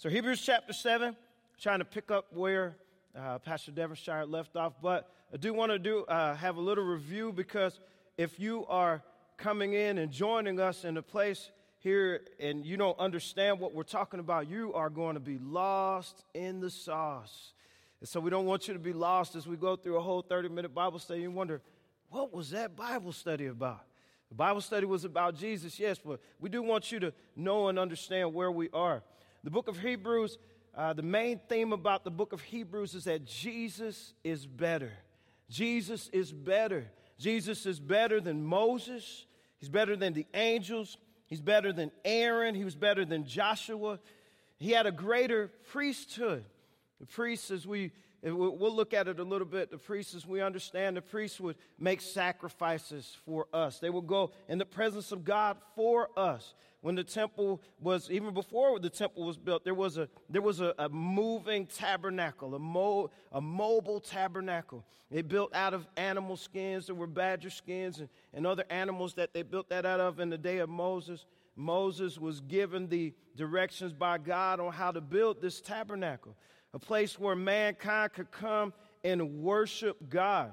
So, Hebrews chapter 7, trying to pick up where uh, Pastor Devonshire left off, but I do want to do uh, have a little review because if you are coming in and joining us in a place here and you don't understand what we're talking about, you are going to be lost in the sauce. And so we don't want you to be lost as we go through a whole 30 minute Bible study and wonder, what was that Bible study about? The Bible study was about Jesus, yes, but we do want you to know and understand where we are. The book of Hebrews, uh, the main theme about the book of Hebrews is that Jesus is better. Jesus is better. Jesus is better than Moses. He's better than the angels. He's better than Aaron. He was better than Joshua. He had a greater priesthood. The priests, as we we'll look at it a little bit. The priests, we understand, the priests would make sacrifices for us. They would go in the presence of God for us. When the temple was, even before the temple was built, there was a there was a, a moving tabernacle, a, mo, a mobile tabernacle. They built out of animal skins. There were badger skins and, and other animals that they built that out of in the day of Moses. Moses was given the directions by God on how to build this tabernacle a place where mankind could come and worship God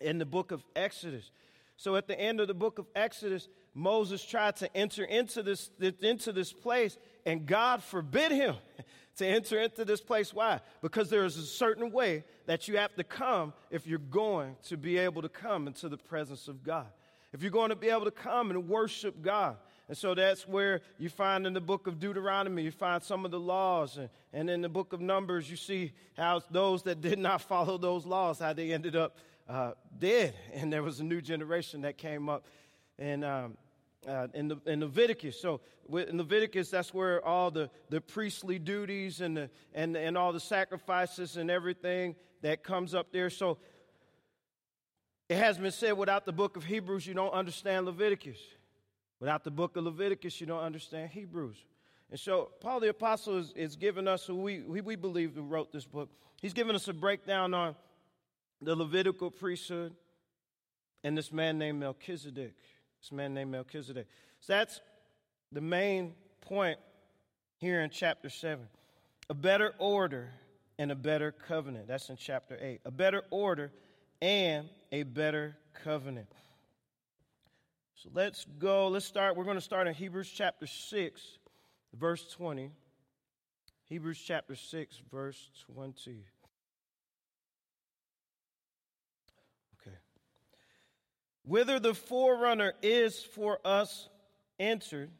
in the book of Exodus. So at the end of the book of Exodus, Moses tried to enter into this, into this place, and God forbid him to enter into this place. Why? Because there is a certain way that you have to come if you're going to be able to come into the presence of God. If you're going to be able to come and worship God. And so that's where you find in the book of Deuteronomy, you find some of the laws. And, and in the book of Numbers, you see how those that did not follow those laws, how they ended up uh, dead. And there was a new generation that came up. And um, uh, in, the, in Leviticus. So in Leviticus, that's where all the, the priestly duties and, the, and, and all the sacrifices and everything that comes up there. So it has been said without the book of Hebrews, you don't understand Leviticus. Without the book of Leviticus, you don't understand Hebrews. And so, Paul the Apostle is, is giving us, who we, we believe who wrote this book, he's giving us a breakdown on the Levitical priesthood and this man named Melchizedek. This man named Melchizedek. So, that's the main point here in chapter 7. A better order and a better covenant. That's in chapter 8. A better order and a better covenant. So let's go. Let's start. We're going to start in Hebrews chapter 6, verse 20. Hebrews chapter 6, verse 20. Okay. Whither the forerunner is for us entered,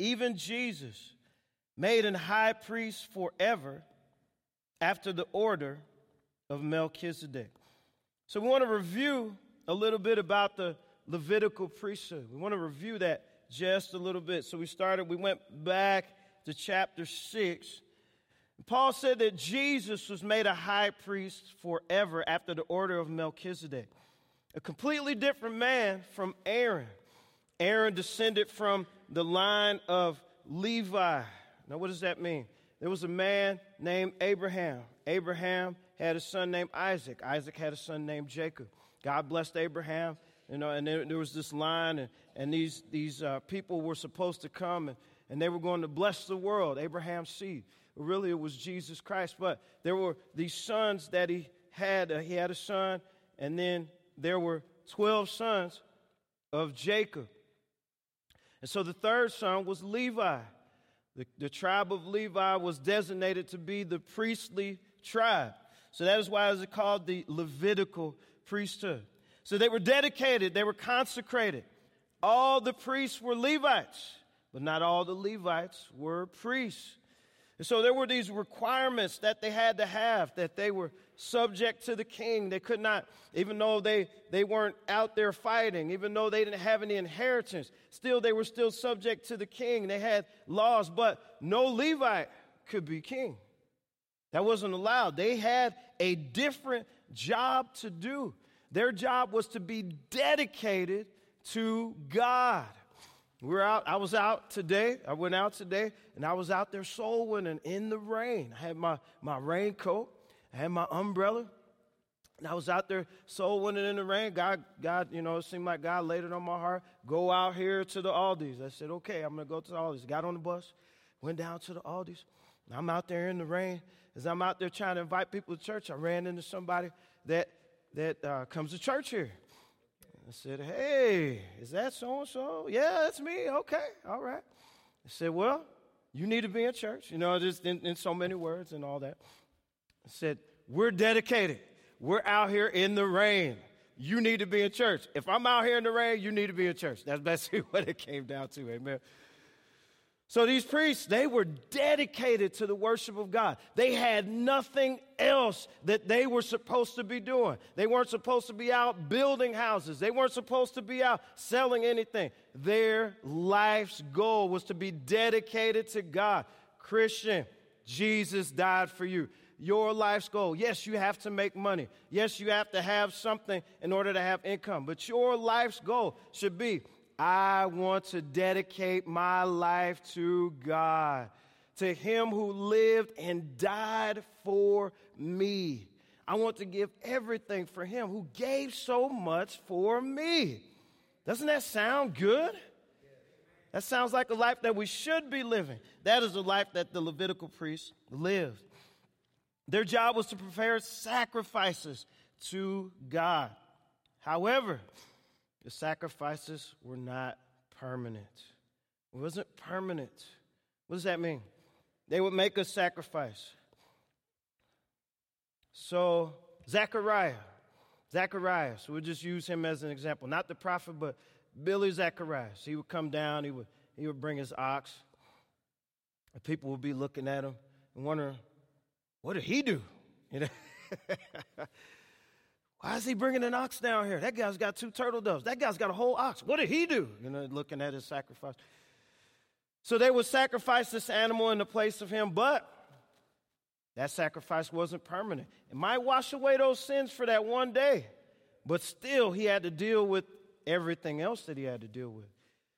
even Jesus, made an high priest forever after the order of Melchizedek. So we want to review a little bit about the Levitical priesthood. We want to review that just a little bit. So we started, we went back to chapter 6. Paul said that Jesus was made a high priest forever after the order of Melchizedek, a completely different man from Aaron. Aaron descended from the line of Levi. Now, what does that mean? There was a man named Abraham. Abraham had a son named Isaac. Isaac had a son named Jacob. God blessed Abraham you know, and there, there was this line, and, and these, these uh, people were supposed to come and, and they were going to bless the world, Abraham's seed. Really, it was Jesus Christ. But there were these sons that he had. Uh, he had a son, and then there were 12 sons of Jacob. And so the third son was Levi. The, the tribe of Levi was designated to be the priestly tribe. So that is why it is called the Levitical priesthood. So they were dedicated, they were consecrated. All the priests were Levites, but not all the Levites were priests. And so there were these requirements that they had to have, that they were subject to the king. They could not, even though they, they weren't out there fighting, even though they didn't have any inheritance, still they were still subject to the king. They had laws, but no Levite could be king. That wasn't allowed. They had a different job to do. Their job was to be dedicated to God. We were out, I was out today. I went out today and I was out there soul winning in the rain. I had my, my raincoat, I had my umbrella, and I was out there soul winning in the rain. God, God, you know, it seemed like God laid it on my heart. Go out here to the Aldi's. I said, okay, I'm to go to the Aldi's. Got on the bus, went down to the Aldi's. I'm out there in the rain. As I'm out there trying to invite people to church, I ran into somebody that, that uh, comes to church here. I said, Hey, is that so and so? Yeah, that's me. Okay, all right. I said, Well, you need to be in church, you know, just in, in so many words and all that. I said, We're dedicated. We're out here in the rain. You need to be in church. If I'm out here in the rain, you need to be in church. That's basically what it came down to. Amen. So these priests, they were dedicated to the worship of God. They had nothing else that they were supposed to be doing. They weren't supposed to be out building houses. They weren't supposed to be out selling anything. Their life's goal was to be dedicated to God. Christian, Jesus died for you. Your life's goal. Yes, you have to make money. Yes, you have to have something in order to have income. But your life's goal should be I want to dedicate my life to God, to Him who lived and died for me. I want to give everything for Him who gave so much for me. Doesn't that sound good? That sounds like a life that we should be living. That is the life that the Levitical priests lived. Their job was to prepare sacrifices to God. However, the sacrifices were not permanent. It wasn't permanent. What does that mean? They would make a sacrifice. So, Zechariah, Zacharias, so we'll just use him as an example. Not the prophet, but Billy Zacharias. He would come down, he would, he would bring his ox. And people would be looking at him and wondering, what did he do? You know? Why is he bringing an ox down here? That guy's got two turtle doves. That guy's got a whole ox. What did he do? You know, looking at his sacrifice. So they would sacrifice this animal in the place of him, but that sacrifice wasn't permanent. It might wash away those sins for that one day, but still he had to deal with everything else that he had to deal with.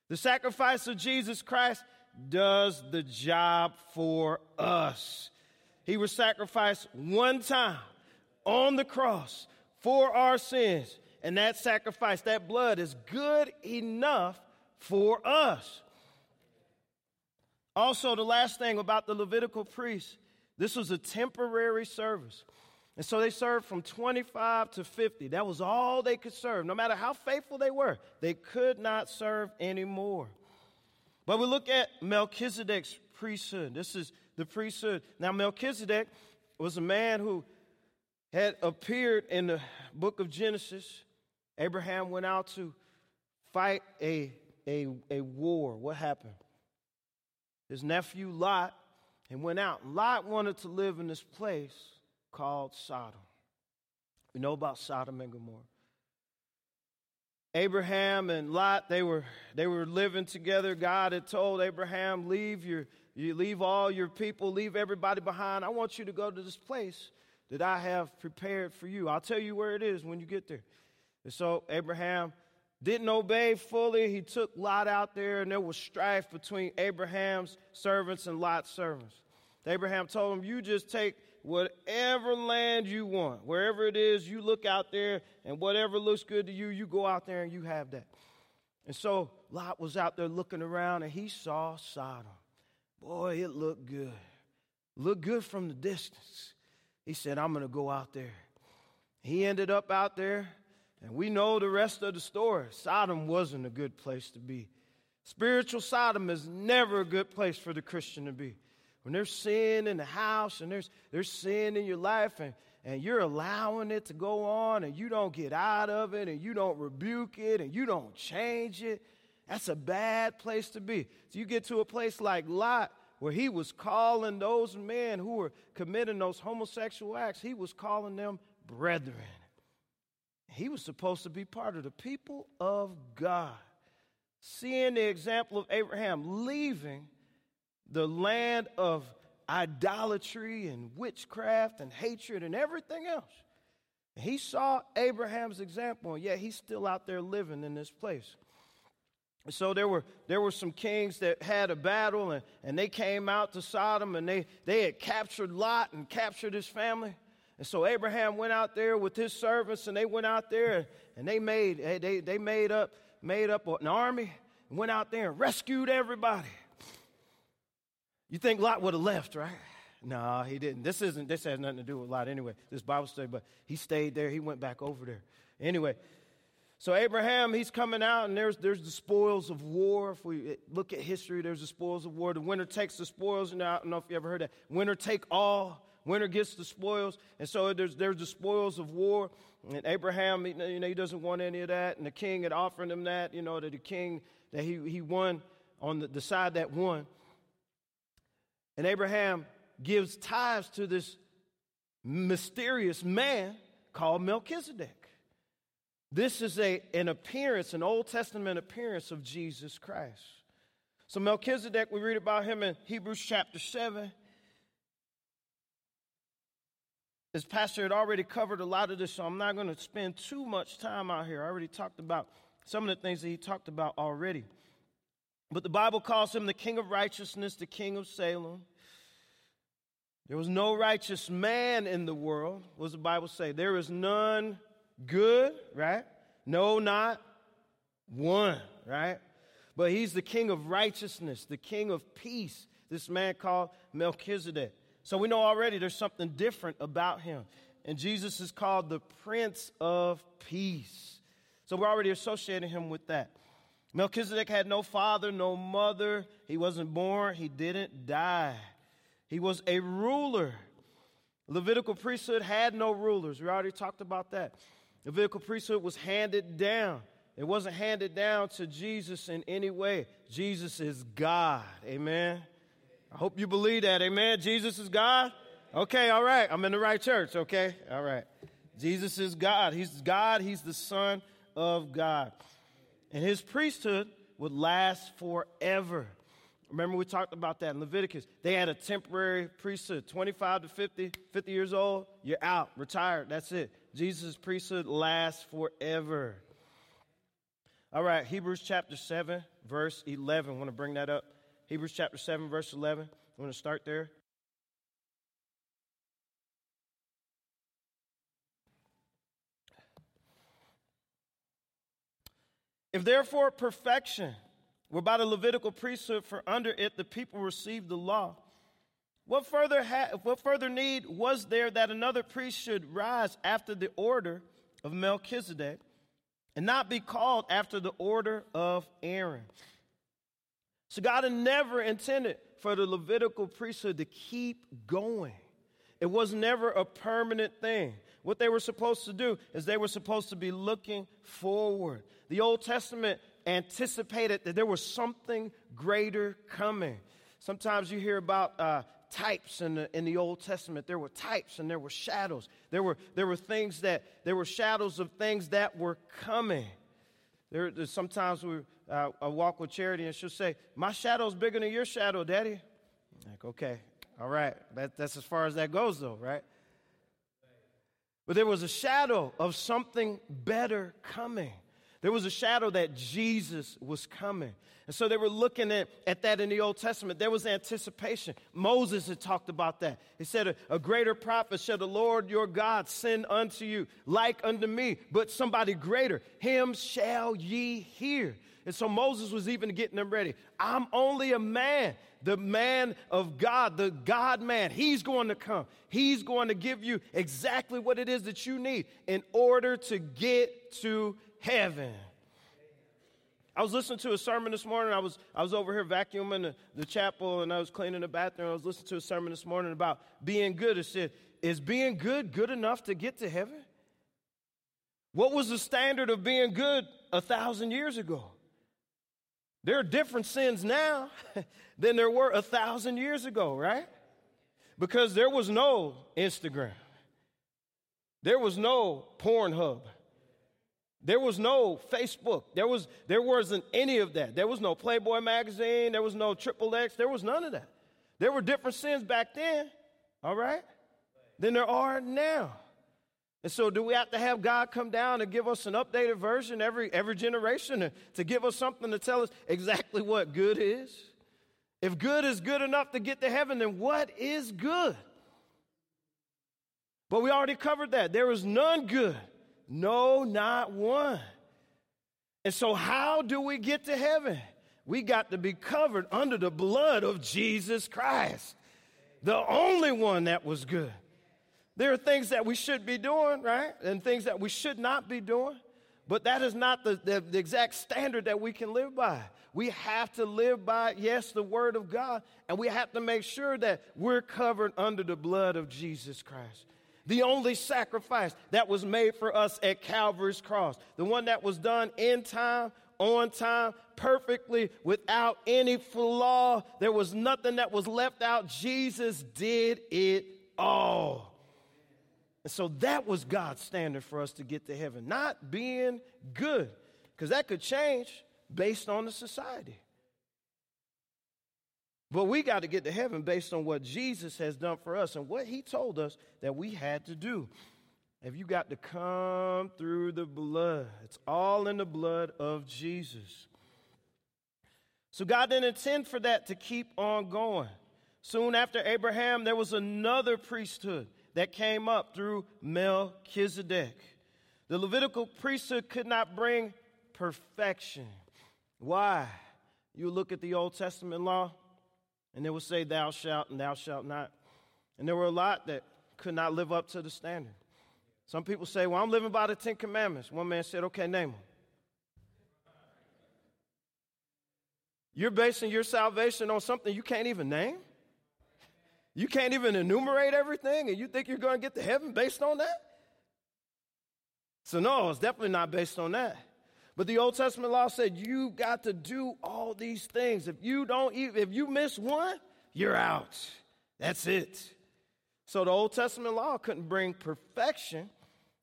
The sacrifice of Jesus Christ does the job for us. He was sacrificed one time on the cross for our sins. And that sacrifice, that blood, is good enough for us. Also, the last thing about the Levitical priests, this was a temporary service. And so they served from 25 to 50. That was all they could serve. No matter how faithful they were, they could not serve anymore. But we look at Melchizedek's priesthood. This is the priesthood. Now, Melchizedek was a man who had appeared in the book of Genesis. Abraham went out to fight a, a, a war. What happened? His nephew Lot and went out. Lot wanted to live in this place called Sodom. We know about Sodom and Gomorrah. Abraham and Lot, they were, they were living together. God had told Abraham, leave your, you leave all your people, leave everybody behind. I want you to go to this place that I have prepared for you. I'll tell you where it is when you get there. And so Abraham didn't obey fully. He took Lot out there, and there was strife between Abraham's servants and Lot's servants. Abraham told him, You just take whatever land you want. Wherever it is, you look out there, and whatever looks good to you, you go out there and you have that. And so Lot was out there looking around, and he saw Sodom. Boy, it looked good. Looked good from the distance. He said, I'm going to go out there. He ended up out there, and we know the rest of the story. Sodom wasn't a good place to be. Spiritual Sodom is never a good place for the Christian to be. When there's sin in the house and there's, there's sin in your life and, and you're allowing it to go on and you don't get out of it and you don't rebuke it and you don't change it, that's a bad place to be. So you get to a place like Lot where he was calling those men who were committing those homosexual acts, he was calling them brethren. He was supposed to be part of the people of God. Seeing the example of Abraham leaving the land of idolatry and witchcraft and hatred and everything else. He saw Abraham's example, and yet he's still out there living in this place. So there were, there were some kings that had a battle and, and they came out to Sodom and they, they had captured Lot and captured his family. And so Abraham went out there with his servants and they went out there and they made, they, they made, up, made up an army and went out there and rescued everybody. You think Lot would have left, right? No, he didn't. This isn't. This has nothing to do with Lot anyway. This Bible study, but he stayed there. He went back over there. Anyway, so Abraham, he's coming out, and there's there's the spoils of war. If we look at history, there's the spoils of war. The winner takes the spoils. And I don't know if you ever heard that. Winner take all. Winner gets the spoils. And so there's there's the spoils of war. And Abraham, you know, he doesn't want any of that. And the king had offered him that. You know that the king that he he won on the, the side that won. And Abraham gives tithes to this mysterious man called Melchizedek. This is a, an appearance, an Old Testament appearance of Jesus Christ. So, Melchizedek, we read about him in Hebrews chapter 7. As Pastor had already covered a lot of this, so I'm not going to spend too much time out here. I already talked about some of the things that he talked about already. But the Bible calls him the King of righteousness, the King of Salem. There was no righteous man in the world. What does the Bible say? There is none good, right? No, not one, right? But he's the king of righteousness, the king of peace, this man called Melchizedek. So we know already there's something different about him. And Jesus is called the Prince of Peace. So we're already associating him with that. Melchizedek had no father, no mother. He wasn't born, he didn't die. He was a ruler. Levitical priesthood had no rulers. We already talked about that. The Levitical priesthood was handed down. It wasn't handed down to Jesus in any way. Jesus is God. Amen. I hope you believe that. Amen. Jesus is God. Okay, all right. I'm in the right church. Okay, all right. Jesus is God. He's God. He's the Son of God. And his priesthood would last forever. Remember, we talked about that in Leviticus. They had a temporary priesthood 25 to 50, 50 years old, you're out, retired, that's it. Jesus' priesthood lasts forever. All right, Hebrews chapter 7, verse 11. I want to bring that up. Hebrews chapter 7, verse 11. I want to start there. If therefore perfection were by the Levitical priesthood, for under it the people received the law, what further, ha- what further need was there that another priest should rise after the order of Melchizedek and not be called after the order of Aaron? So God had never intended for the Levitical priesthood to keep going. It was never a permanent thing. What they were supposed to do is they were supposed to be looking forward. The Old Testament anticipated that there was something greater coming. Sometimes you hear about uh, types in the, in the Old Testament. There were types and there were shadows. There were, there were things that, there were shadows of things that were coming. There, sometimes we, uh, I walk with Charity and she'll say, My shadow's bigger than your shadow, Daddy. I'm like, okay, all right. That, that's as far as that goes, though, right? But there was a shadow of something better coming. There was a shadow that Jesus was coming. And so they were looking at, at that in the Old Testament. There was anticipation. Moses had talked about that. He said, A, greater prophet shall the Lord your God send unto you, like unto me, but somebody greater. Him shall ye hear. And so Moses was even getting them ready. I'm only a man, the man of God, the God man. He's going to come. He's going to give you exactly what it is that you need in order to get to heaven. I was listening to a sermon this morning. I was, I was over here vacuuming the, the chapel and I was cleaning the bathroom. I was listening to a sermon this morning about being good. It said, Is being good good enough to get to heaven? What was the standard of being good a thousand years ago? There are different sins now than there were a thousand years ago, right? Because there was no Instagram, there was no Pornhub. There was no Facebook. There, was, there wasn't any of that. There was no Playboy magazine. There was no Triple X. There was none of that. There were different sins back then, all right, than there are now. And so, do we have to have God come down and give us an updated version every, every generation to, to give us something to tell us exactly what good is? If good is good enough to get to heaven, then what is good? But we already covered that. There is none good. No, not one. And so, how do we get to heaven? We got to be covered under the blood of Jesus Christ, the only one that was good. There are things that we should be doing, right? And things that we should not be doing. But that is not the, the, the, exact standard that we can live by. We have to live by, yes, the Word of God, and we have to make sure that we're covered under the blood of Jesus Christ. The only sacrifice that was made for us at Calvary's cross, the one that was done in time, on time, perfectly, without any flaw. There was nothing that was left out. Jesus did it all. And so that was God's standard for us to get to heaven, not being good, because that could change based on the society. But we got to get to heaven based on what Jesus has done for us and what he told us that we had to do. Have you got to come through the blood? It's all in the blood of Jesus. So God didn't intend for that to keep on going. Soon after Abraham, there was another priesthood that came up through Melchizedek. The Levitical priesthood could not bring perfection. Why? You look at the Old Testament law, and they would say, Thou shalt and thou shalt not. And there were a lot that could not live up to the standard. Some people say, Well, I'm living by the Ten Commandments. One man said, Okay, name them. You're basing your salvation on something you can't even name? You can't even enumerate everything, and you think you're going to get to heaven based on that? So, no, it's definitely not based on that. But the Old Testament law said you got to do all these things. If you don't, if you miss one, you're out. That's it. So the Old Testament law couldn't bring perfection,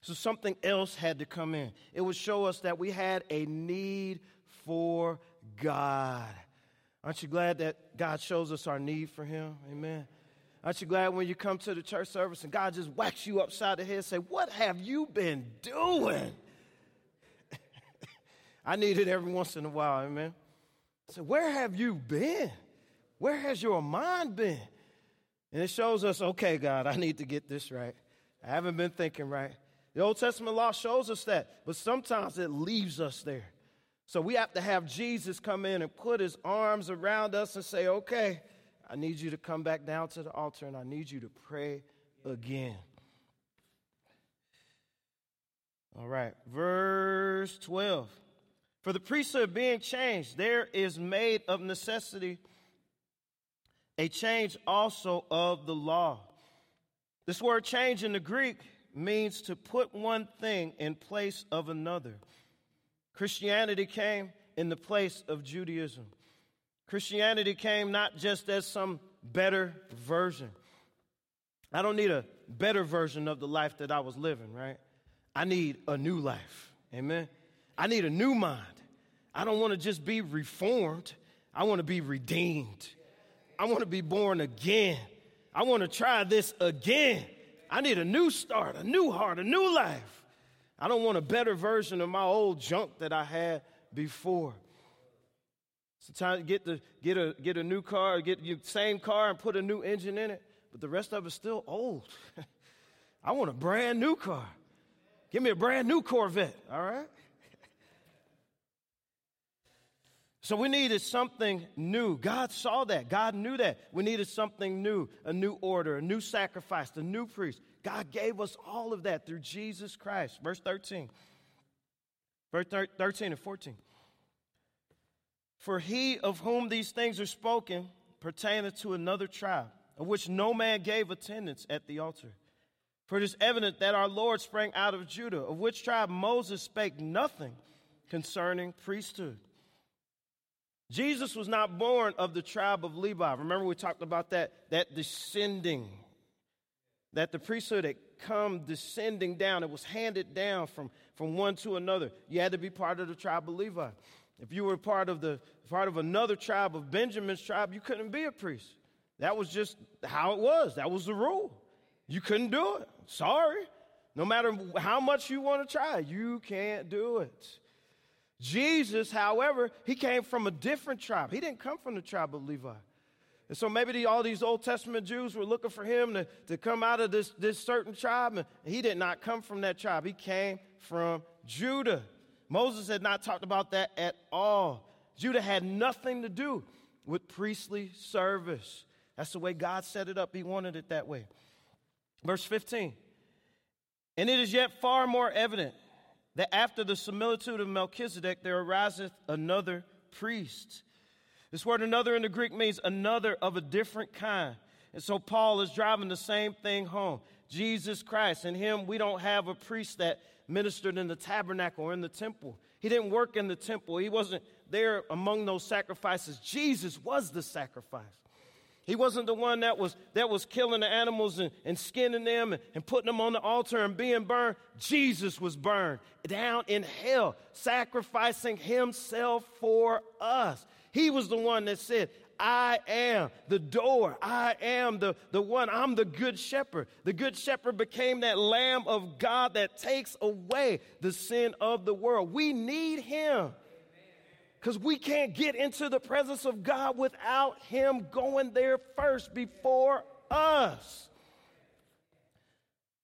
so something else had to come in. It would show us that we had a need for God. Aren't you glad that God shows us our need for Him? Amen. Aren't you glad when you come to the church service and God just whacks you upside the head and say, What have you been doing? I need it every once in a while, amen. So, where have you been? Where has your mind been? And it shows us, okay, God, I need to get this right. I haven't been thinking right. The Old Testament law shows us that, but sometimes it leaves us there. So we have to have Jesus come in and put his arms around us and say, okay, I need you to come back down to the altar and I need you to pray again. All right, verse 12. For the priesthood being changed, there is made of necessity a change also of the law. This word change in the Greek means to put one thing in place of another. Christianity came in the place of Judaism. Christianity came not just as some better version. I don't need a better version of the life that I was living, right? I need a new life. Amen. I need a new mind. I don't want to just be reformed. I want to be redeemed. I want to be born again. I want to try this again. I need a new start, a new heart, a new life. I don't want a better version of my old junk that I had before. Sometimes get, the, get, a, get a new car, get the same car and put a new engine in it, but the rest of it's still old. I want a brand new car. Give me a brand new Corvette, all right? So we needed something new. God saw that. God knew that. We needed something new, a new order, a new sacrifice, a new priest. God gave us all of that through Jesus Christ. Verse 13. Verse 13 and 14. For he of whom these things are spoken pertaineth to another tribe, of which no man gave attendance at the altar. For it is evident that our Lord sprang out of Judah, of which tribe Moses spake nothing concerning priesthood. Jesus was not born of the tribe of Levi. Remember, we talked about that, that descending, that the priesthood had come descending down. It was handed down from, from one to another. You had to be part of the tribe of Levi. If you were part of the part of another tribe of Benjamin's tribe, you couldn't be a priest. That was just how it was. That was the rule. You couldn't do it. Sorry. No matter how much you want to try, you can't do it. Jesus, however, he came from a different tribe. He didn't come from the tribe of Levi. And so maybe the, all these Old Testament Jews were looking for him to, to come out of this, this certain tribe, and he did not come from that tribe. He came from Judah. Moses had not talked about that at all. Judah had nothing to do with priestly service. That's the way God set it up. He wanted it that way. Verse 15. And it is yet far more evident that after the similitude of Melchizedek, there ariseth another priest. This word another in the Greek means another of a different kind. And so Paul is driving the same thing home. Jesus Christ. In him, we don't have a priest that ministered in the tabernacle or in the temple. He didn't work in the temple, he wasn't there among those sacrifices. Jesus was the sacrifice. He wasn't the one that was, that was killing the animals and, and skinning them and, and putting them on the altar and being burned. Jesus was burned down in hell, sacrificing himself for us. He was the one that said, I am the door. I am the, the one. I'm the good shepherd. The good shepherd became that lamb of God that takes away the sin of the world. We need him because we can't get into the presence of God without him going there first before us.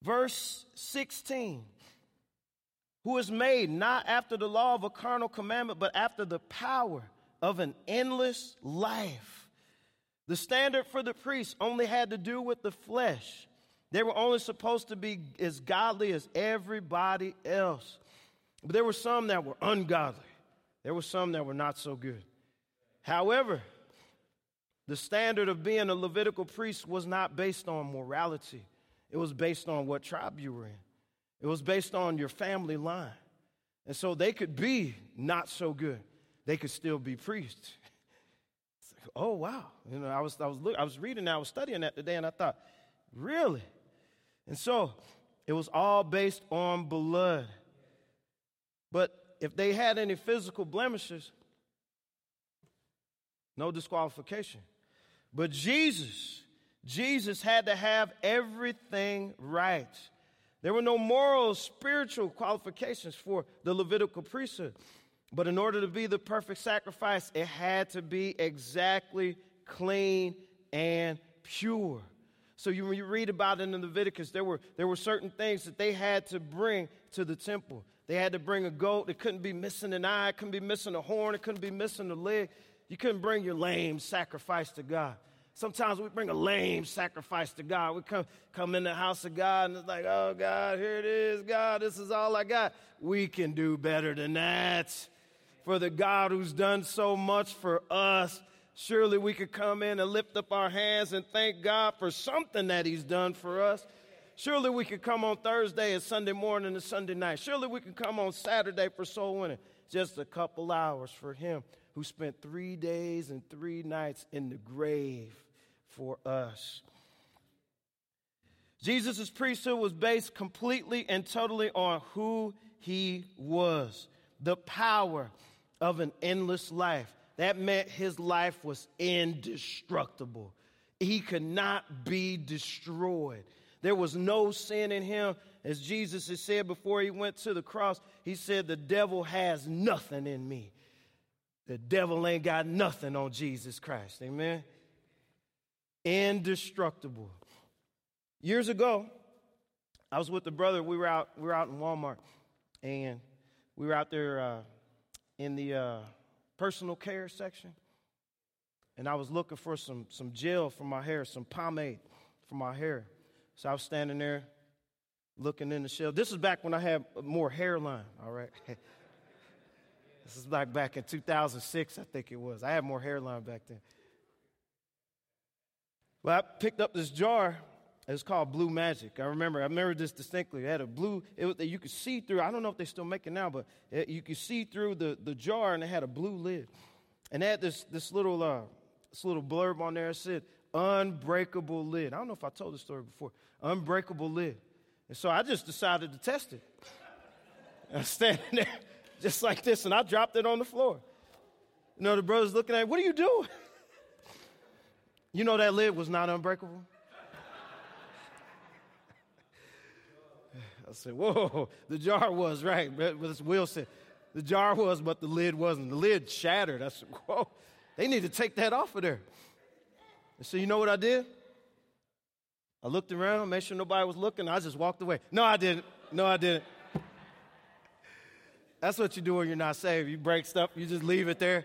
Verse 16 who is made not after the law of a carnal commandment, but after the power of an endless life. The standard for the priests only had to do with the flesh. They were only supposed to be as godly as everybody else. But there were some that were ungodly. There were some that were not so good. However, the standard of being a Levitical priest was not based on morality, it was based on what tribe you were in, it was based on your family line. And so they could be not so good they could still be priests. Oh wow! You know, I was I was look, I was reading, that, I was studying that today, and I thought, really? And so it was all based on blood. But if they had any physical blemishes, no disqualification. But Jesus, Jesus had to have everything right. There were no moral, spiritual qualifications for the Levitical priesthood. But in order to be the perfect sacrifice, it had to be exactly clean and pure. So you, when you read about it in the Leviticus, there were, there were certain things that they had to bring to the temple. They had to bring a goat. It couldn't be missing an eye. It couldn't be missing a horn. It couldn't be missing a leg. You couldn't bring your lame sacrifice to God. Sometimes we bring a lame sacrifice to God. We come, come in the house of God and it's like, oh, God, here it is. God, this is all I got. We can do better than that for the God who's done so much for us. Surely we could come in and lift up our hands and thank God for something that He's done for us. Surely we could come on Thursday and Sunday morning and Sunday night. Surely we could come on Saturday for soul winning. Just a couple hours for Him who spent three days and three nights in the grave for us. Jesus' priesthood was based completely and totally on who he was, the power of an endless life. That meant his life was indestructible. He could not be destroyed. There was no sin in him. As Jesus has said before he went to the cross, he said, The devil has nothing in me. The devil ain't got nothing on Jesus Christ. Amen. Indestructible. Years ago, I was with the brother. We were out. We were out in Walmart, and we were out there uh, in the uh, personal care section, and I was looking for some, some gel for my hair, some pomade for my hair. So I was standing there looking in the shelf. This is back when I had more hairline, all right? this is like back in 2006, I think it was. I had more hairline back then. Well, I picked up this jar it's called Blue Magic. I remember, I remember this distinctly. It had a blue, it, was, that you could see through, I don't know if they still make it now, but it, you could see through the, the jar and it had a blue lid. And it had this, this, little, uh, this little blurb on there. It said, unbreakable lid. I don't know if I told this story before. Unbreakable lid. And so I just decided to test it. I was standing there just like this, and I dropped it on the floor. You know, the brother's looking at me, what are you doing? you know that lid was not unbreakable? I said, Whoa, the jar was, right. But Will said, The jar was, but the lid wasn't. The lid shattered. I said, Whoa, they need to take that off of there. And so, you know what I did? I looked around, made sure nobody was looking. I just walked away. No, I didn't. No, I didn't. That's what you do when you're not saved. You break stuff, you just leave it there.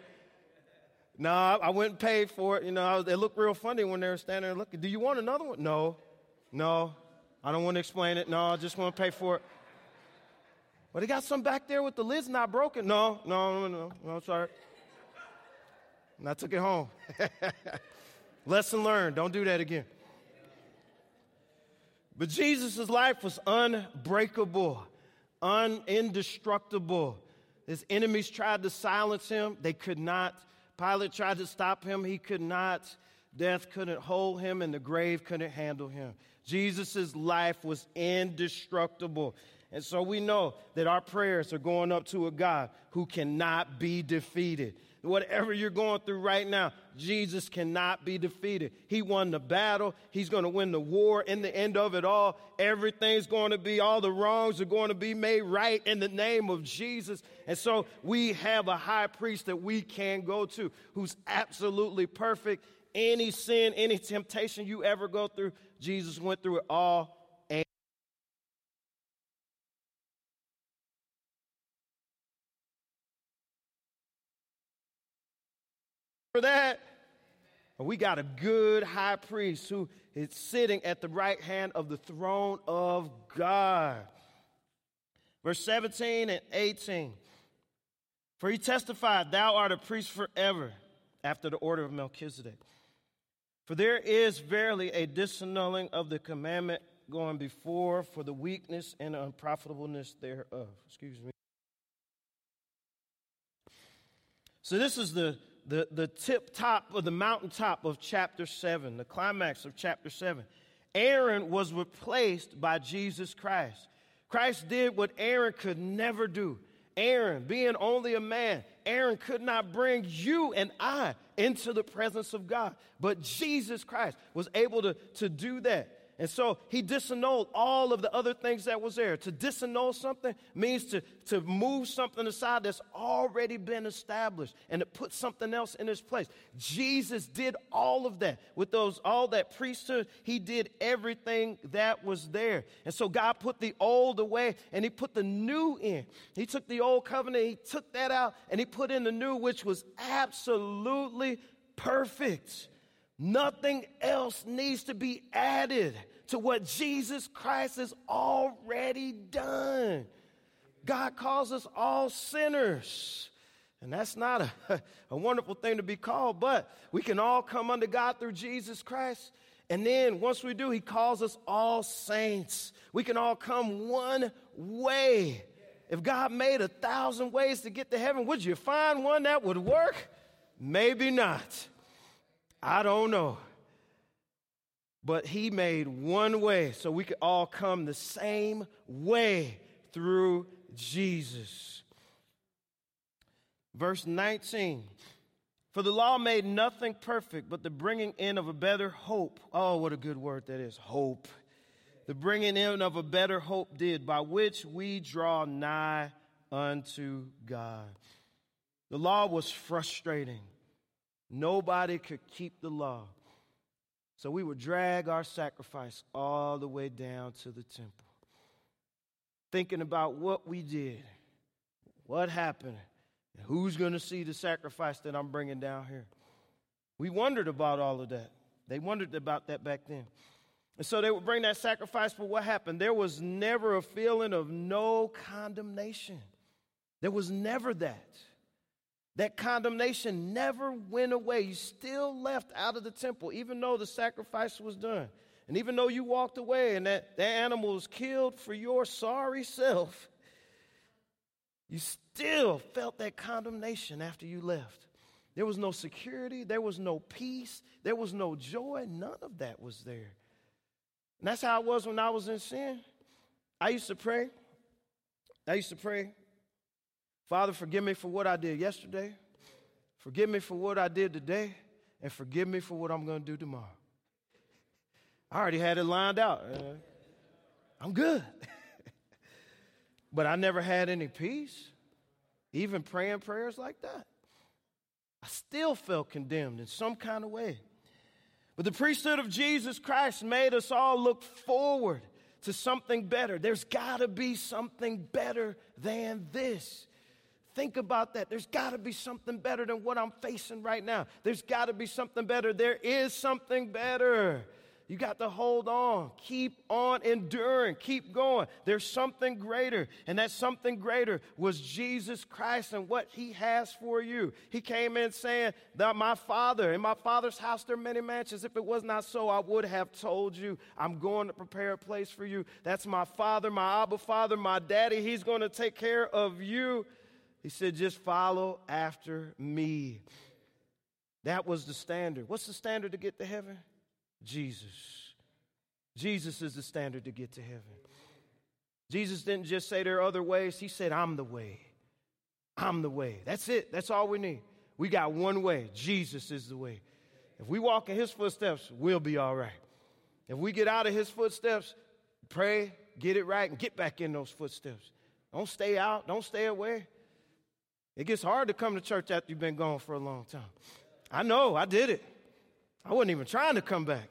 No, I went and paid for it. You know, it looked real funny when they were standing there looking. Do you want another one? No, no. I don't want to explain it. No, I just want to pay for it. But they got some back there with the lid's not broken. No, no, no, no, no, sorry. And I took it home. Lesson learned. Don't do that again. But Jesus' life was unbreakable, un- indestructible. His enemies tried to silence him, they could not. Pilate tried to stop him, he could not. Death couldn't hold him, and the grave couldn't handle him. Jesus' life was indestructible. And so we know that our prayers are going up to a God who cannot be defeated. Whatever you're going through right now, Jesus cannot be defeated. He won the battle. He's going to win the war. In the end of it all, everything's going to be, all the wrongs are going to be made right in the name of Jesus. And so we have a high priest that we can go to who's absolutely perfect. Any sin, any temptation you ever go through, Jesus went through it all that. We got a good high priest who is sitting at the right hand of the throne of God. Verse 17 and 18. For he testified, Thou art a priest forever, after the order of Melchizedek. For there is verily a disannulling of the commandment going before for the weakness and unprofitableness thereof. Excuse me. So, this is the the, the tip top of the mountaintop of chapter 7, the climax of chapter 7. Aaron was replaced by Jesus Christ. Christ did what Aaron could never do. Aaron, being only a man, Aaron could not bring you and I into the presence of God. But Jesus Christ was able to, to do that. And so he disannulled all of the other things that was there. To disannul something means to, to move something aside that's already been established and to put something else in its place. Jesus did all of that with those, all that priesthood. He did everything that was there. And so God put the old away and he put the new in. He took the old covenant, he took that out and he put in the new, which was absolutely perfect. Nothing else needs to be added to what Jesus Christ has already done. God calls us all sinners. And that's not a, a wonderful thing to be called, but we can all come under God through Jesus Christ. And then once we do, He calls us all saints. We can all come one way. If God made a thousand ways to get to heaven, would you find one that would work? Maybe not. I don't know. But he made one way so we could all come the same way through Jesus. Verse 19 For the law made nothing perfect, but the bringing in of a better hope. Oh, what a good word that is hope. The bringing in of a better hope did, by which we draw nigh unto God. The law was frustrating. Nobody could keep the law. So we would drag our sacrifice all the way down to the temple, thinking about what we did, what happened, and who's going to see the sacrifice that I'm bringing down here. We wondered about all of that. They wondered about that back then. And so they would bring that sacrifice, but what happened? There was never a feeling of no condemnation. There was never that. That condemnation never went away. You still left out of the temple, even though the sacrifice was done. And even though you walked away and that, that animal was killed for your sorry self, you still felt that condemnation after you left. There was no security, there was no peace, there was no joy. None of that was there. And that's how it was when I was in sin. I used to pray. I used to pray Father, forgive me for what I did yesterday. Forgive me for what I did today. And forgive me for what I'm going to do tomorrow. I already had it lined out. Uh, I'm good. but I never had any peace, even praying prayers like that. I still felt condemned in some kind of way. But the priesthood of Jesus Christ made us all look forward to something better. There's got to be something better than this. Think about that. There's got to be something better than what I'm facing right now. There's got to be something better. There is something better. You got to hold on. Keep on enduring. Keep going. There's something greater. And that something greater was Jesus Christ and what he has for you. He came in saying that my father, in my father's house there are many mansions. If it was not so, I would have told you, I'm going to prepare a place for you. That's my father, my Abba father, my daddy. He's going to take care of you. He said, just follow after me. That was the standard. What's the standard to get to heaven? Jesus. Jesus is the standard to get to heaven. Jesus didn't just say there are other ways, He said, I'm the way. I'm the way. That's it. That's all we need. We got one way. Jesus is the way. If we walk in His footsteps, we'll be all right. If we get out of His footsteps, pray, get it right, and get back in those footsteps. Don't stay out, don't stay away. It gets hard to come to church after you've been gone for a long time. I know, I did it. I wasn't even trying to come back.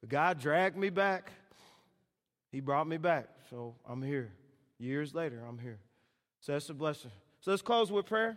But God dragged me back. He brought me back. So I'm here. Years later, I'm here. So that's a blessing. So let's close with prayer.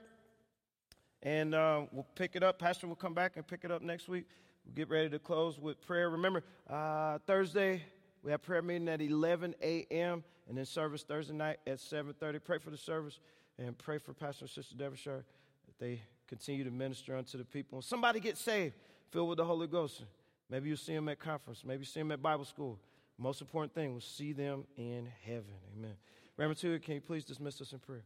And uh, we'll pick it up. Pastor will come back and pick it up next week. We'll get ready to close with prayer. Remember, uh, Thursday, we have prayer meeting at 11 a.m. and then service Thursday night at 7.30. Pray for the service and pray for Pastor and Sister Devonshire that they continue to minister unto the people. Somebody get saved, filled with the Holy Ghost. Maybe you'll see them at conference. Maybe you see them at Bible school. Most important thing was see them in heaven. Amen. Reverend can you please dismiss us in prayer?